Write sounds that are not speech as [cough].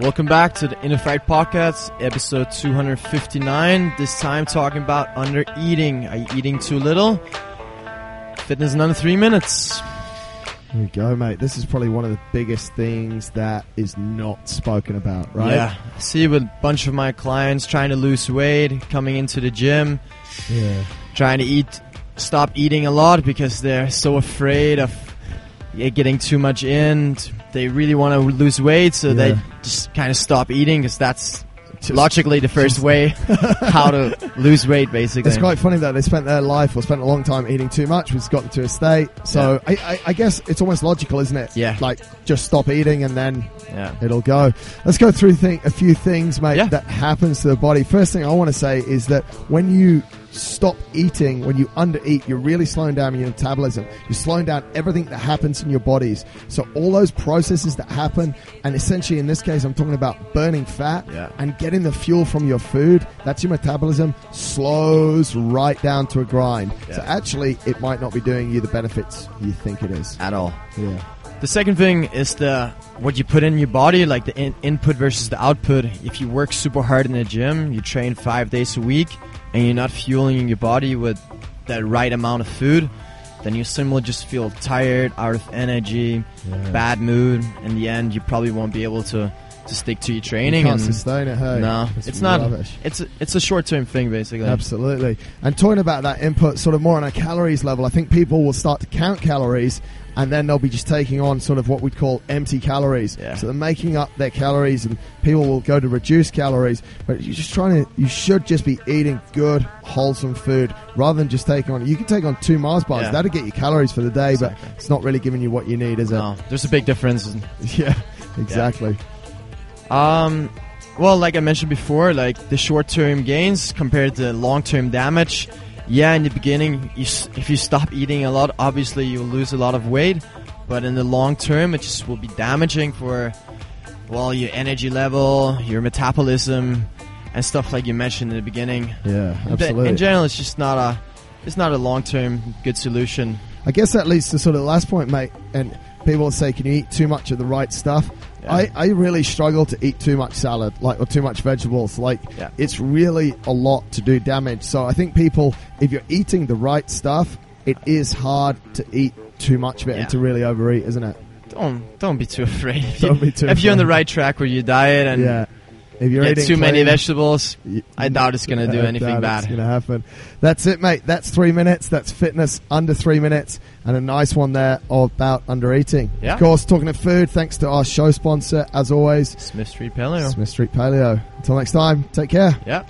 Welcome back to the Inner Fight Podcast, episode 259. This time talking about under eating. Are you eating too little? Fitness in under three minutes. There we go, mate. This is probably one of the biggest things that is not spoken about, right? Yeah. I see with a bunch of my clients trying to lose weight, coming into the gym, Yeah. trying to eat, stop eating a lot because they're so afraid of Eh, getting too much in. They really want to lose weight, so they just kind of stop eating because that's Just- logically the first way [laughs] how to lose weight, basically. It's quite funny that they spent their life or spent a long time eating too much, which got them to a state. So I, I, I guess it's almost logical, isn't it? Yeah. Like just stop eating and then yeah. it'll go. Let's go through thing, a few things, mate, Yeah. that happens to the body. First thing I want to say is that when you stop eating, when you undereat, you're really slowing down your metabolism. You're slowing down everything that happens in your bodies. So all those processes that happen, and essentially in this case, I'm talking about burning fat Yeah. and getting the fuel from your food. That's your metabolism slows right down to a grind. So actually, it might not be doing you the benefits you think it is. At all. Yeah. The second thing is the what you put in your body, like the in- input versus the output. If you work super hard in the gym, you train five days a week, and you're not fueling your body with the right amount of food, then you simply just feel tired, out of energy, Yeah. bad mood. In the end, you probably won't be able to, to stick to your training. You can't and sustain it, hey? no, It's it's, not. It's a, it's a short term thing, basically. Absolutely. And talking about that input, sort of more on a calories level, I think people will start to count calories and then they'll be just taking on sort of what we'd call empty calories. Yeah. So they're making up their calories and people will go to reduce calories, but you're just trying to, you should just be eating good, wholesome food rather than just taking on, you can take on two Mars bars, Yeah. that'll get you calories for the day, Exactly. but it's not really giving you what you need, is it? No, there's a big difference. [laughs] Yeah, exactly. Um, well, like I mentioned before, like the short-term gains compared to long-term damage. Yeah, in the beginning, you, if you stop eating a lot, obviously you'll lose a lot of weight. But in the long term, it just will be damaging for, well, your energy level, your metabolism, and stuff like you mentioned in the beginning. Yeah, absolutely. In general, it's just not a, it's not a long-term good solution. I guess that leads to sort of the last point, mate. And people say, "Can you eat too much of the right stuff?" Yeah. I, I really struggle to eat too much salad, like or too much vegetables. Like Yeah. it's really a lot to do damage. So I think people, if you're eating the right stuff, it is hard to eat too much of it Yeah. and to really overeat, isn't it? Don't don't be too [laughs] afraid. If, Don't you, be too if you're on the right track with your diet and yeah. If you're get eating too many vegetables, I doubt it's gonna do anything bad. It's gonna happen. That's it, mate. That's three minutes. That's fitness under three minutes, and a nice one there about under eating. Yeah. Of course, talking of food. Thanks to our show sponsor, as always, Smith Street Paleo. Smith Street Paleo. Until next time, take care. Yeah.